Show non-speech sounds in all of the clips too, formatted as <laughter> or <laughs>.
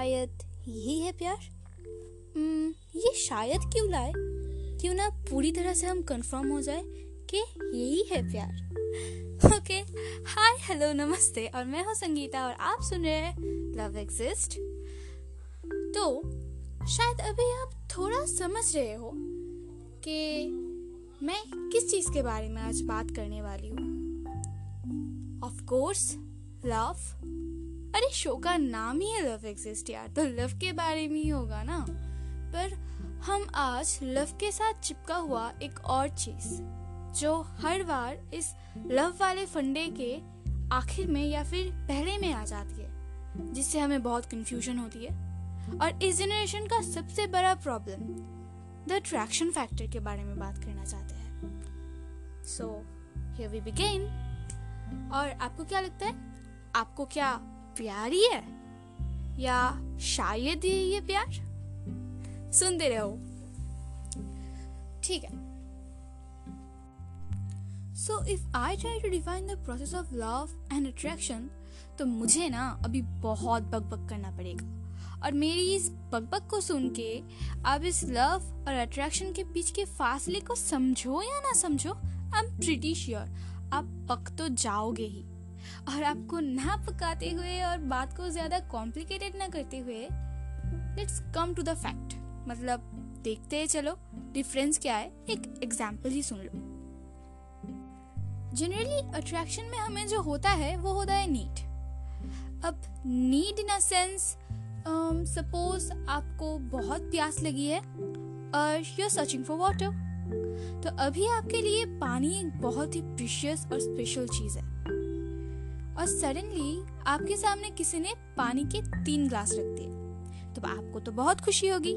शायद यही है प्यार? हम्म, ये शायद क्यों लाए? क्यों ना पूरी तरह से हम कंफर्म हो जाए कि यही है प्यार? ओके हाय हेलो नमस्ते, और मैं हूँ संगीता और आप सुन रहे हैं लव एग्जिस्ट तो शायद अभी आप थोड़ा समझ रहे हो कि मैं किस चीज़ के बारे में आज बात करने वाली हूँ। ऑफ़ कोर्स लव अरे, शो का नाम ही है लव एग्जिस्ट यार। तो लव के बारे में ही होगा ना। पर हम आज लव के साथ चिपका हुआ एक और चीज़, जो हर बार इस लव वाले फंडे के आखिर में या फिर पहले में आ जाती है, जिससे हमें बहुत कंफ्यूजन होती है। और इस जनरेशन का सबसे बड़ा प्रॉब्लम द अट्रैक्शन फैक्टर के बारे में बात करना चाहते हैं। सो हियर वी बिगिन और आपको क्या लगता है? आपको क्या प्यार ही? है या शायद ही ये प्यार? सुनते रहो। ठीक है। So if I try to define the process of love and attraction तो मुझे ना अभी बहुत बकबक करना पड़ेगा। और मेरी इस बकबक को सुन के आप इस लव और अट्रैक्शन के बीच के फासले को समझो या ना समझो आई एम प्रिटी श्योर आप पक तो जाओगे ही। और आपको ना पकाते हुए और बात को ज़्यादा कॉम्प्लिकेटेड ना करते हुए let's come to the fact मतलब देखते हैं, चलो डिफरेंस क्या है? एक एग्ज़ाम्पल ही सुन लो. जनरली अट्रैक्शन में हमें जो होता है, वो होता है नीड अब need in a sense suppose आपको बहुत प्यास लगी है, और you are searching for water तो अभी आपके लिए पानी एक बहुत ही प्रीशियस और स्पेशल चीज़ है. और सडनली आपके सामने किसी ने पानी के तीन ग्लास रख दिए। तो आपको तो बहुत खुशी होगी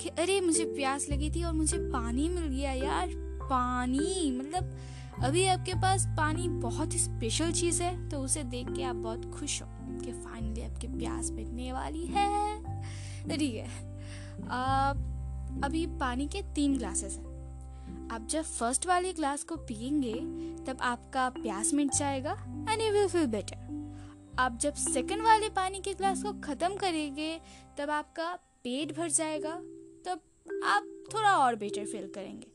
कि अरे मुझे प्यास लगी थी और मुझे पानी मिल गया यार। पानी मतलब अभी आपके पास पानी बहुत ही स्पेशल चीज़ है तो उसे देख के आप बहुत खुश हो कि फाइनली आपकी प्यास मिटने वाली है। ठीक है। अभी पानी के तीन ग्लासेस हैं। आप जब फ़र्स्ट वाले ग्लास को पियेंगे, तब आपका प्यास मिट जाएगा and you will feel better आप जब सेकंड वाले पानी के ग्लास को खत्म करेंगे, तब आपका पेट भर जाएगा, तब आप थोड़ा और बेटर फील करेंगे.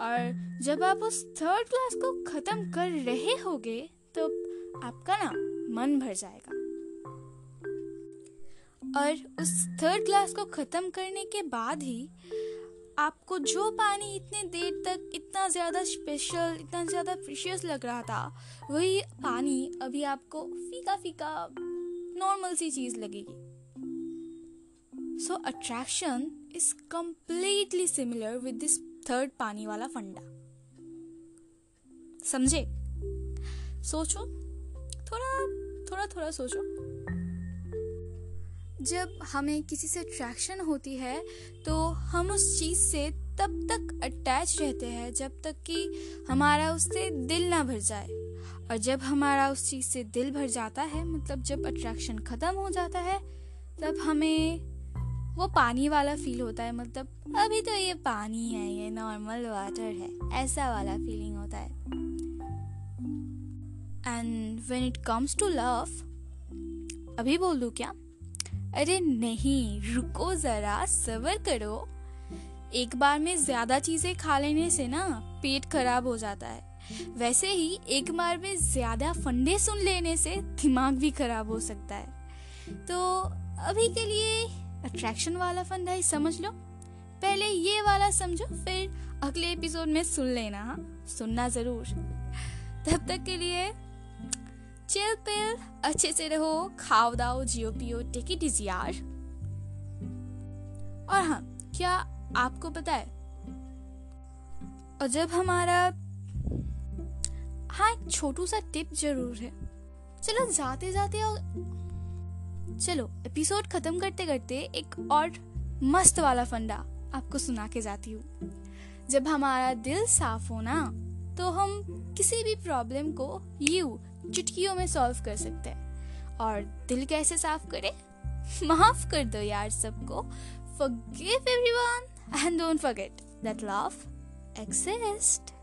और जब आप उस थर्ड ग्लास को खत्म कर रहे होगे तो आपका ना मन भर जाएगा. और उस थर्ड ग्लास को खत्म करने के बाद ही आपको जो पानी इतने देर तक इतना ज़्यादा स्पेशल इतना ज़्यादा प्रीशियस लग रहा था, वही पानी अभी आपको फीका फीका नॉर्मल सी चीज़ लगेगी। So attraction is completely similar with this third पानी वाला फंडा। समझे? सोचो। थोड़ा थोड़ा थोड़ा सोचो। जब हमें किसी से अट्रैक्शन होती है तो हम उस चीज़ से तब तक अटैच रहते हैं, जब तक कि हमारा उससे दिल ना भर जाए। और जब हमारा उस चीज़ से दिल भर जाता है मतलब जब अट्रैक्शन ख़त्म हो जाता है, तब हमें वो पानी वाला फील होता है मतलब अभी तो ये पानी है, ये नॉर्मल वाटर है, ऐसा वाला फीलिंग होता है। And when it comes to love अभी बोल दू क्या? अरे नहीं, रुको जरा, सबर करो। एक बार में ज़्यादा चीज़ें खा लेने से ना पेट खराब हो जाता है। वैसे ही एक बार में ज़्यादा फंडे सुन लेने से दिमाग भी खराब हो सकता है। तो अभी के लिए अट्रैक्शन वाला फंडा ही समझ लो। पहले ये वाला समझो, फिर अगले एपिसोड में सुन लेना हाँ? सुनना ज़रूर। तब तक के लिए चिल पिल अच्छे से रहो, खाओ दाओ, जियो पियो टेक इट इज़ यार। और हाँ क्या आपको पता है? और जब हमारा हाँ एक छोटू सा टिप ज़रूर है। चलो, जाते जाते और चलो एपिसोड खत्म करते करते एक और मस्त वाला फंडा आपको सुना के जाती हूँ। जब हमारा दिल साफ़ हो ना तो हम किसी भी प्रॉब्लम को यू चुटकियों में सॉल्व कर सकते हैं। और दिल कैसे साफ़ करें? <laughs> माफ़ कर दो यार सबको। Forgive everyone and don't forget that love exists.